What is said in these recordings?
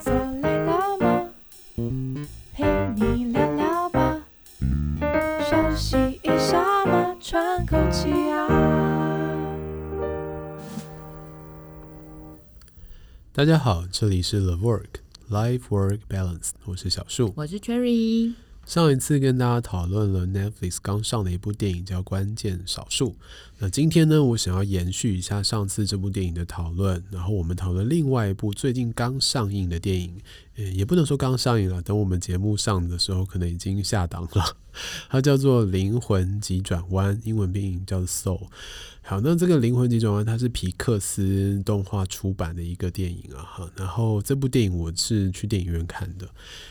坐累了吗？陪你聊聊吧，休息一下嘛，喘口气啊。大家好，这里是 The Work Life Work Balance，我是小树，我是 Cherry。上一次跟大家讨论了 Netflix 刚上的一部电影叫《关键少数》，那今天呢，我想要延续一下上次这部电影的讨论，然后我们讨论另外一部最近刚上映的电影，也不能说刚上映了，等我们节目上的时候可能已经下档了，它叫做《灵魂急转弯》，英文电影叫做 Soul。好，那这个《灵魂急转弯》它是皮克斯动画出版的一个电影啊，哈，然后这部电影我是去电影院看的，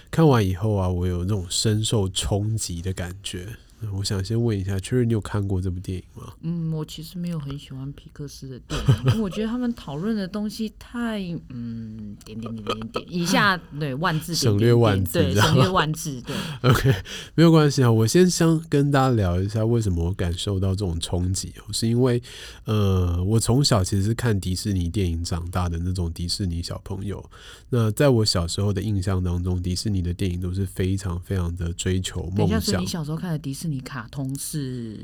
看完以后啊，我有那种深受冲击的感觉。我想先问一下，确认你有看过这部电影吗？嗯，我其实没有很喜欢皮克斯的电影，因为我觉得他们讨论的东西太嗯点点点点点，以下对万字省略万字，对省略万字，对。OK，没有关系啊。我先想跟大家聊一下，为什么我感受到这种冲击，是因为呃，我从小其实是看迪士尼电影长大的那种迪士尼小朋友。那在我小时候的印象当中，迪士尼的电影都是非常非常的追求梦想。你小时候看的迪士尼？你卡通是，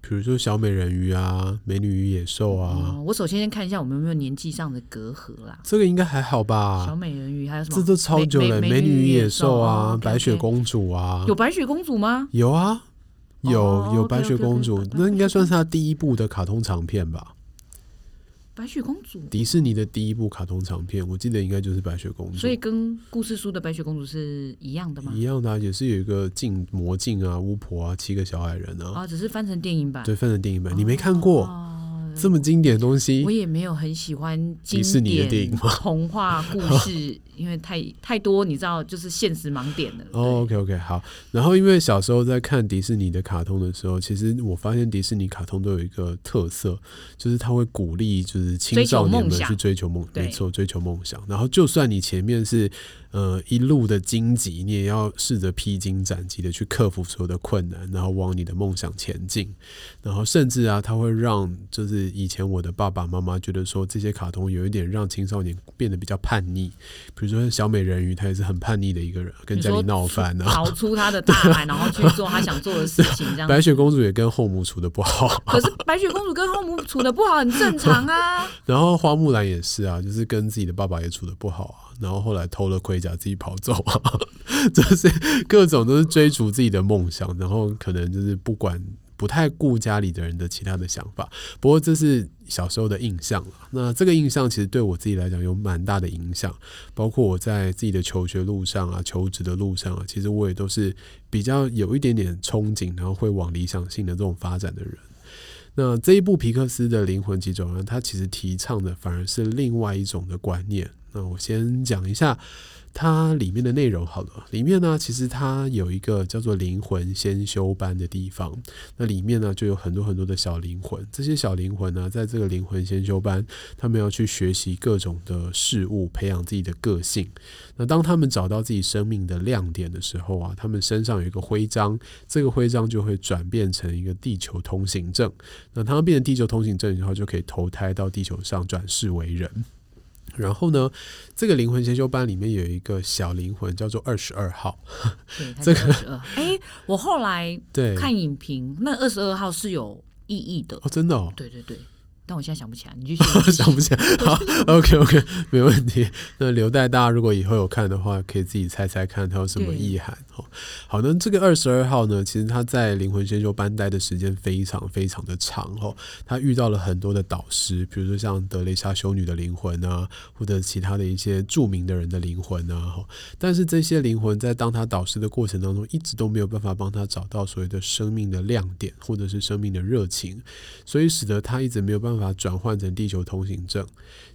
比如说小美人鱼啊，美女与野兽啊、嗯。我首先先看一下我们有没有年纪上的隔阂啦。这个应该还好吧？小美人鱼还有什么？这都超久了。美女与野兽啊，哦、白雪公主啊，有白雪公主吗？有啊，有、哦、有白雪公主，那应该算是他第一部的卡通长片吧。白雪公主，迪士尼的第一部卡通长片，我记得应该就是白雪公主。所以跟故事书的白雪公主是一样的吗？一样的、啊，也是有一个镜魔镜啊、巫婆啊、七个小矮人啊。啊，只是翻成电影版。对，翻成电影版，哦、你没看过？哦这么经典的东西，我也没有很喜欢迪士尼的电影童话故事，因为太太多，你知道，就是现实盲点了。哦，OK OK，好。然后，因为小时候在看迪士尼的卡通的时候，其实我发现迪士尼卡通都有一个特色，就是他会鼓励就是青少年们去追求梦，没错，追求梦想。然后，就算你前面是。呃，一路的荆棘，你也要试着披荆斩棘的去克服所有的困难，然后往你的梦想前进。然后甚至啊，它会让就是以前我的爸爸妈妈觉得说，这些卡通有一点让青少年变得比较叛逆。比如说小美人鱼，她也是很叛逆的一个人，跟家里闹翻啊，逃出他的大海，然后去做他想做的事情。这样，白雪公主也跟后母处的不好，可是白雪公主跟后母处的不好很正常啊。然后花木兰也是啊，就是跟自己的爸爸也处的不好啊。然后后来偷了盔甲自己跑走啊，就是各种都是追逐自己的梦想，然后可能就是不管不太顾家里的人的其他的想法。不过这是小时候的印象了。那这个印象其实对我自己来讲有蛮大的影响，包括我在自己的求学路上啊、求职的路上啊，其实我也都是比较有一点点憧憬，然后会往理想性的这种发展的人。那这一部皮克斯的灵魂急转弯，它其实提倡的反而是另外一种的观念。那我先讲一下它里面的内容好了。里面呢，其实它有一个叫做灵魂先修班的地方。那里面呢，就有很多很多的小灵魂。这些小灵魂呢，在这个灵魂先修班，他们要去学习各种的事物，培养自己的个性。那当他们找到自己生命的亮点的时候啊，他们身上有一个徽章，这个徽章就会转变成一个地球通行证。那他们变成地球通行证以后，就可以投胎到地球上转世为人。然后呢，这个灵魂先修班里面有一个小灵魂叫做二十二号。这个哎，我后来对看影评，那二十二号是有意义的哦，真的哦。对对对。但我现在想不起来，你继续。想不起来，好，OK OK，没问题。那留待大家如果以后有看的话，可以自己猜猜看它有什么意涵哦。好，那这个二十二号呢，其实他在灵魂先修班待的时间非常非常的长哦。他遇到了很多的导师，比如说像德雷莎修女的灵魂啊，或者其他的一些著名的人的灵魂啊。但是这些灵魂在当他导师的过程当中，一直都没有办法帮他找到所谓的生命的亮点，或者是生命的热情，所以使得他一直没有办法。办法转换成地球通行证，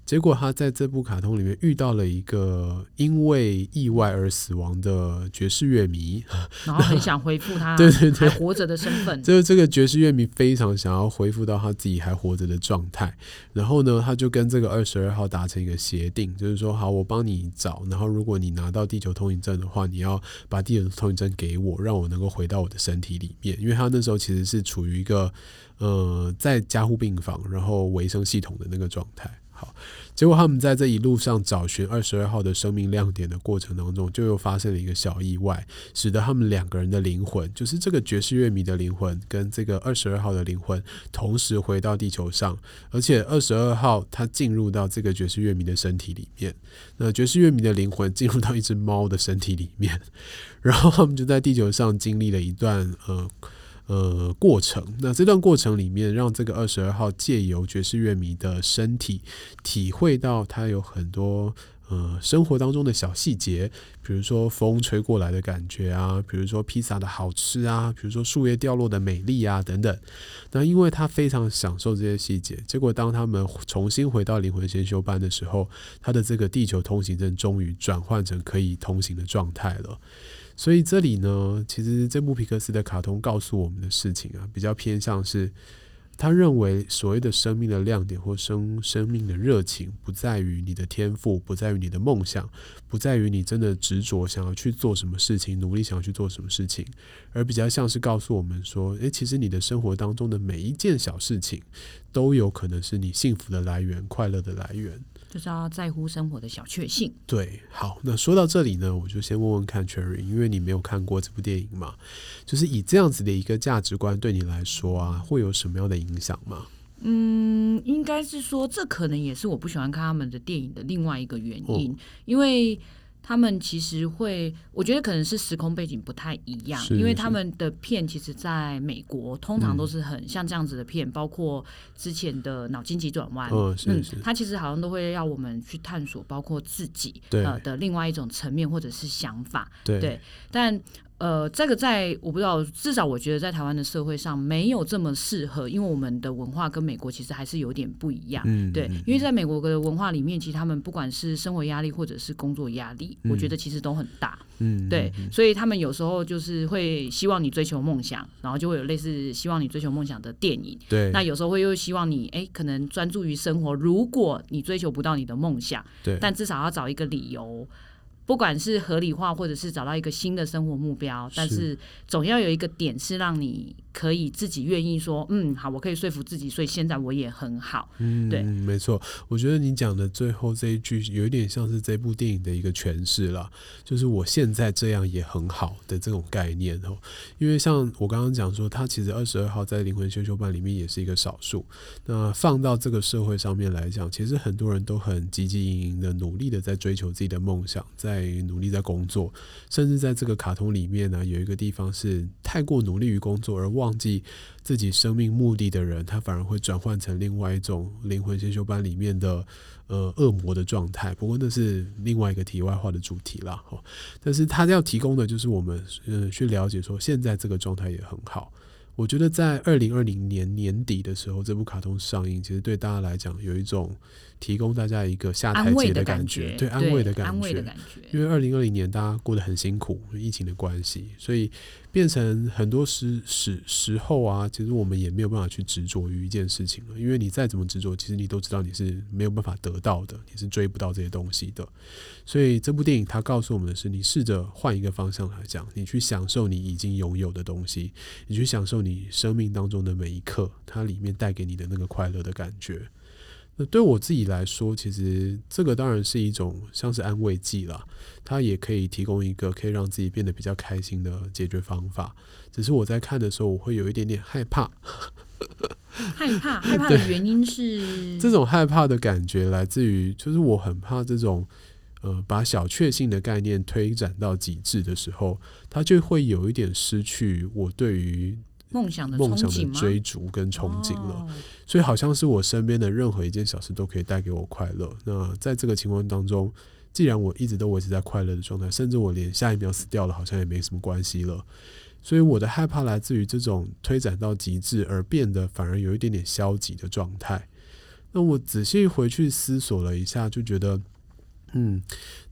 结果他在这部卡通里面遇到了一个因为意外而死亡的爵士乐迷，然后很想恢复他 对对对还活着的身份。就是这个爵士乐迷非常想要恢复到他自己还活着的状态，然后呢，他就跟这个二十二号达成一个协定，就是说好，我帮你找，然后如果你拿到地球通行证的话，你要把地球通行证给我，让我能够回到我的身体里面，因为他那时候其实是处于一个。呃，在加护病房，然后维生系统的那个状态。好，结果他们在这一路上找寻二十二号的生命亮点的过程当中，就又发生了一个小意外，使得他们两个人的灵魂，就是这个爵士乐迷的灵魂跟这个二十二号的灵魂，同时回到地球上，而且二十二号他进入到这个爵士乐迷的身体里面，那爵士乐迷的灵魂进入到一只猫的身体里面，然后他们就在地球上经历了一段呃。呃，过程。那这段过程里面，让这个二十二号借由爵士乐迷的身体，体会到他有很多呃生活当中的小细节，比如说风吹过来的感觉啊，比如说披萨的好吃啊，比如说树叶掉落的美丽啊等等。那因为他非常享受这些细节，结果当他们重新回到灵魂先修班的时候，他的这个地球通行证终于转换成可以通行的状态了。所以这里呢，其实这部皮克斯的卡通告诉我们的事情啊，比较偏向是，他认为所谓的生命的亮点或生生命的热情，不在于你的天赋，不在于你的梦想，不在于你真的执着想要去做什么事情，努力想要去做什么事情，而比较像是告诉我们说，诶，其实你的生活当中的每一件小事情，都有可能是你幸福的来源，快乐的来源。就是要在乎生活的小确幸。对，好，那说到这里呢，我就先问问看 Cherry，因为你没有看过这部电影嘛，就是以这样子的一个价值观对你来说啊，会有什么样的影响吗？嗯，应该是说，这可能也是我不喜欢看他们的电影的另外一个原因，哦、因为。他们其实会，我觉得可能是时空背景不太一样，因为他们的片其实在美国通常都是很像这样子的片，嗯、包括之前的脑筋急转弯，哦、嗯，他其实好像都会要我们去探索，包括自己呃的另外一种层面或者是想法，对，对但。呃，这个在我不知道，至少我觉得在台湾的社会上没有这么适合，因为我们的文化跟美国其实还是有点不一样。嗯，对，因为在美国的文化里面，其实他们不管是生活压力或者是工作压力，嗯，我觉得其实都很大。嗯，对，所以他们有时候就是会希望你追求梦想，然后就会有类似希望你追求梦想的电影。对，那有时候会又希望你哎，可能专注于生活。如果你追求不到你的梦想，对，但至少要找一个理由。不管是合理化，或者是找到一个新的生活目标，但是。总要有一个点是让你可以自己愿意说，嗯，好，我可以说服自己，所以现在我也很好。嗯，对，没错。我觉得你讲的最后这一句有一点像是这部电影的一个诠释了，就是我现在这样也很好的这种概念哦。因为像我刚刚讲说，他其实二十二号在灵魂修修班里面也是一个少数。那放到这个社会上面来讲，其实很多人都很积极营营的努力的在追求自己的梦想，在。在努力在工作，甚至在这个卡通里面呢，有一个地方是太过努力于工作而忘记自己生命目的的人，他反而会转换成另外一种灵魂先修班里面的呃恶魔的状态。不过那是另外一个题外话的主题啦。但是他要提供的就是我们嗯去了解说，现在这个状态也很好。我觉得在二零二零年年底的时候，这部卡通上映，其实对大家来讲有一种。提供大家一个下台阶的感觉，对，安慰的感觉。因为二零二零年大家过得很辛苦，疫情的关系，所以变成很多时时时候啊，其实我们也没有办法去执着于一件事情了。因为你再怎么执着，其实你都知道你是没有办法得到的，你是追不到这些东西的。所以这部电影它告诉我们的是，你试着换一个方向来讲，你去享受你已经拥有的东西，你去享受你生命当中的每一刻，它里面带给你的那个快乐的感觉。那对我自己来说，其实这个当然是一种像是安慰剂啦，它也可以提供一个可以让自己变得比较开心的解决方法。只是我在看的时候，我会有一点点害怕。害怕，害怕 的原因是这种害怕的感觉来自于，就是我很怕这种呃，把小确幸的概念推展到极致的时候，它就会有一点失去我对于。梦想的梦想的追逐跟憧憬了，所以好像是我身边的任何一件小事都可以带给我快乐。那在这个情况当中，既然我一直都维持在快乐的状态，甚至我连下一秒死掉了，好像也没什么关系了。所以我的害怕来自于这种推展到极致而变得反而有一点点消极的状态。那我仔细回去思索了一下，就觉得。嗯，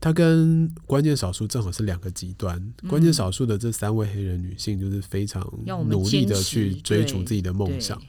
他跟关键少数正好是两个极端。嗯、关键少数的这三位黑人女性，就是非常努力的去追逐自己的梦想。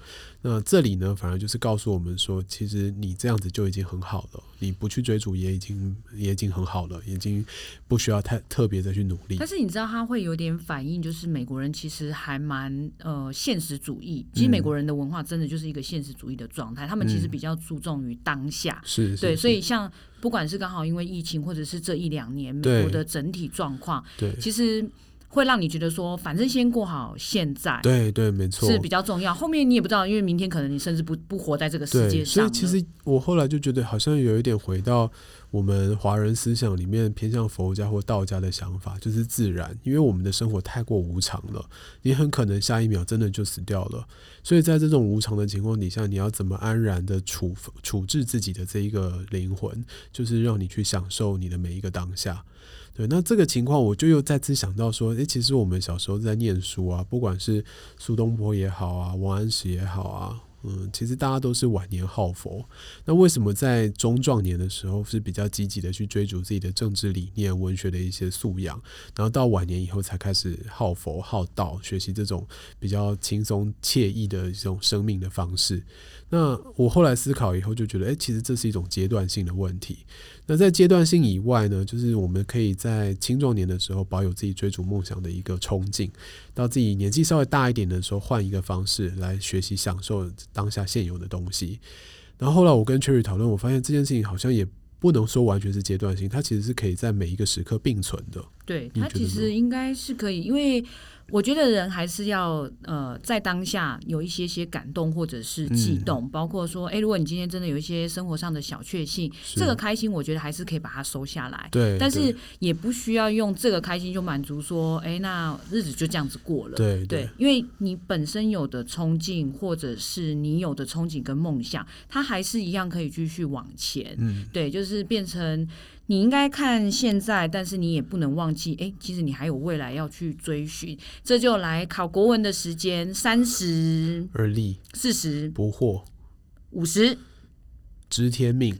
那这里呢，反而就是告诉我们说，其实你这样子就已经很好了，你不去追逐也已经也已经很好了，已经不需要太特别的去努力。但是你知道，他会有点反应，就是美国人其实还蛮呃现实主义。其实美国人的文化真的就是一个现实主义的状态，嗯、他们其实比较注重于当下。是、嗯，对，所以像不管是刚好因为疫情，或者是这一两年美国的整体状况，对，其实。会让你觉得说，反正先过好现在，对对，没错，是比较重要。后面你也不知道，因为明天可能你甚至不不活在这个世界上。所以其实我后来就觉得，好像有一点回到我们华人思想里面偏向佛家或道家的想法，就是自然。因为我们的生活太过无常了，你很可能下一秒真的就死掉了。所以在这种无常的情况底下，你要怎么安然的处处置自己的这一个灵魂，就是让你去享受你的每一个当下。对，那这个情况我就又再次想到说，诶，其实我们小时候在念书啊，不管是苏东坡也好啊，王安石也好啊。嗯，其实大家都是晚年好佛，那为什么在中壮年的时候是比较积极的去追逐自己的政治理念、文学的一些素养，然后到晚年以后才开始好佛好道，学习这种比较轻松惬意的这种生命的方式？那我后来思考以后就觉得，诶，其实这是一种阶段性的问题。那在阶段性以外呢，就是我们可以在青壮年的时候保有自己追逐梦想的一个冲劲，到自己年纪稍微大一点的时候，换一个方式来学习享受当下现有的东西。然后后来我跟 Cherry 讨论，我发现这件事情好像也不能说完全是阶段性，它其实是可以在每一个时刻并存的。对，它其实应该是可以，因为。我觉得人还是要呃，在当下有一些些感动或者是悸动，嗯、包括说，哎，如果你今天真的有一些生活上的小确幸，这个开心，我觉得还是可以把它收下来。对，但是也不需要用这个开心就满足说，哎，那日子就这样子过了。对对，因为你本身有的冲劲，或者是你有的憧憬跟梦想，它还是一样可以继续往前。嗯，对，就是变成。你应该看现在，但是你也不能忘记，哎，其实你还有未来要去追寻。这就来考国文的时间：三十而立，四十不惑，五十知天命。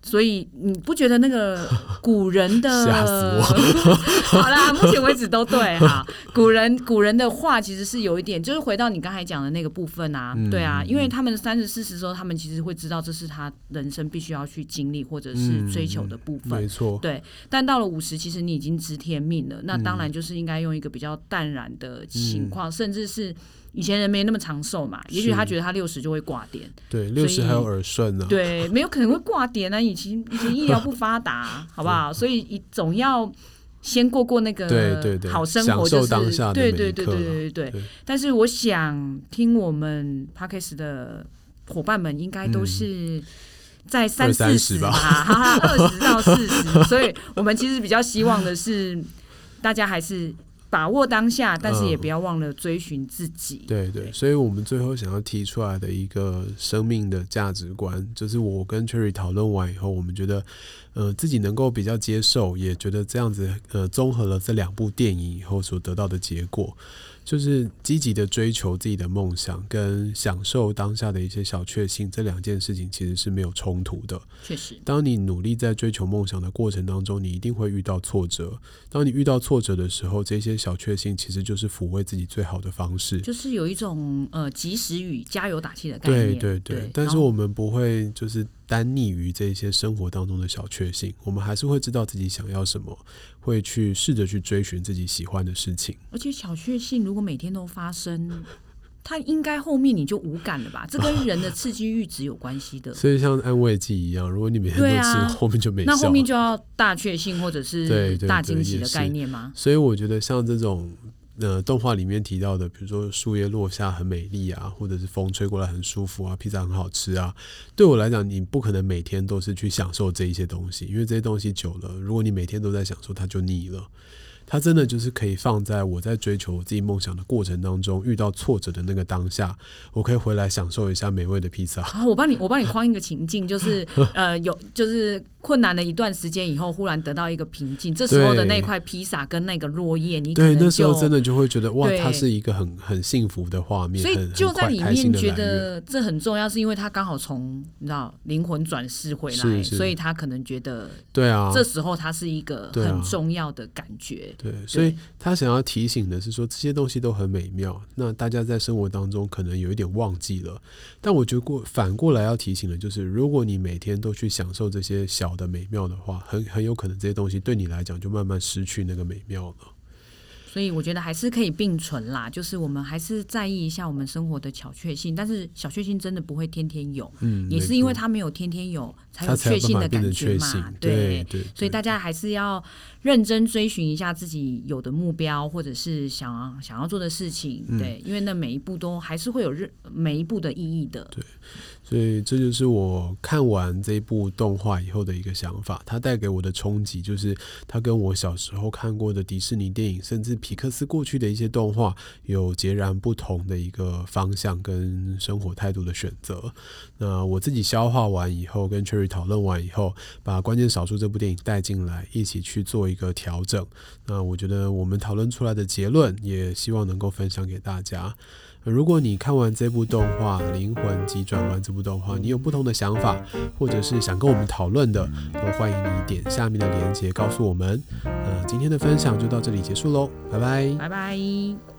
所以你不觉得那个 古人的吓死我 好啦，目前为止都对哈。古人古人的话其实是有一点，就是回到你刚才讲的那个部分啊，嗯、对啊，因为他们三十四十时候，他们其实会知道这是他人生必须要去经历或者是追求的部分，嗯、没错。对，但到了五十，其实你已经知天命了，那当然就是应该用一个比较淡然的情况，嗯、甚至是。以前人没那么长寿嘛，也许他觉得他六十就会挂点，对，六十还有耳顺呢，对，没有可能会挂点啊。以前以前医疗不发达，好不好？所以总要先过过那个好生活，就是对对对对对对对。但是我想听我们 Podcast 的伙伴们应该都是在三四十吧，哈哈，二十到四十，所以我们其实比较希望的是大家还是。把握当下，但是也不要忘了追寻自己。嗯、对对，所以我们最后想要提出来的一个生命的价值观，就是我跟 Cherry 讨论完以后，我们觉得，呃，自己能够比较接受，也觉得这样子，呃，综合了这两部电影以后所得到的结果。就是积极的追求自己的梦想，跟享受当下的一些小确幸，这两件事情其实是没有冲突的。确实，当你努力在追求梦想的过程当中，你一定会遇到挫折。当你遇到挫折的时候，这些小确幸其实就是抚慰自己最好的方式。就是有一种呃及时雨、加油打气的概念。对对对，对，但是我们不会就是。单溺于这些生活当中的小确幸，我们还是会知道自己想要什么，会去试着去追寻自己喜欢的事情。而且小确幸如果每天都发生，它应该后面你就无感了吧？这跟人的刺激阈值有关系的。所以像安慰剂一样，如果你每天都吃，啊、后面就没。那后面就要大确幸或者是大惊喜的概念吗？所以我觉得像这种。呃，动画里面提到的，比如说树叶落下很美丽啊，或者是风吹过来很舒服啊，披萨很好吃啊。对我来讲，你不可能每天都是去享受这一些东西，因为这些东西久了，如果你每天都在享受，它就腻了。它真的就是可以放在我在追求我自己梦想的过程当中，遇到挫折的那个当下，我可以回来享受一下美味的披萨。好，我帮你，我帮你框一个情境，就是 呃，有就是困难了一段时间以后，忽然得到一个平静，这时候的那块披萨跟那个落叶，你对那时候真的就会觉得哇，它是一个很很幸福的画面，所以就在里面觉得这很重要，是因为他刚好从你知道灵魂转世回来，是是。所以他可能觉得对啊，这时候他是一个很重要的感觉。对，所以他想要提醒的是说，这些东西都很美妙，那大家在生活当中可能有一点忘记了，但我觉得过反过来要提醒的就是，如果你每天都去享受这些小的美妙的话，很很有可能这些东西对你来讲就慢慢失去那个美妙了。所以我觉得还是可以并存啦，就是我们还是在意一下我们生活的小确幸，但是小确幸真的不会天天有，嗯，也是因为它没有天天有，才有确幸的感觉嘛，对，所以大家还是要认真追寻一下自己有的目标，或者是想想要做的事情，对，嗯，因为那每一步都还是会有日每一步的意义的，对。所以这就是我看完这部动画以后的一个想法，它带给我的冲击就是，它跟我小时候看过的迪士尼电影，甚至皮克斯过去的一些动画，有截然不同的一个方向跟生活态度的选择。那我自己消化完以后，跟 Cherry 讨论完以后，把关键少数这部电影带进来，一起去做一个调整。那我觉得我们讨论出来的结论，也希望能够分享给大家。如果你看完这部动画《灵魂急转弯》这部动画，你有不同的想法，或者是想跟我们讨论的，都欢迎你点下面的链接告诉我们。那今天的分享就到这里结束喽，拜拜，拜拜。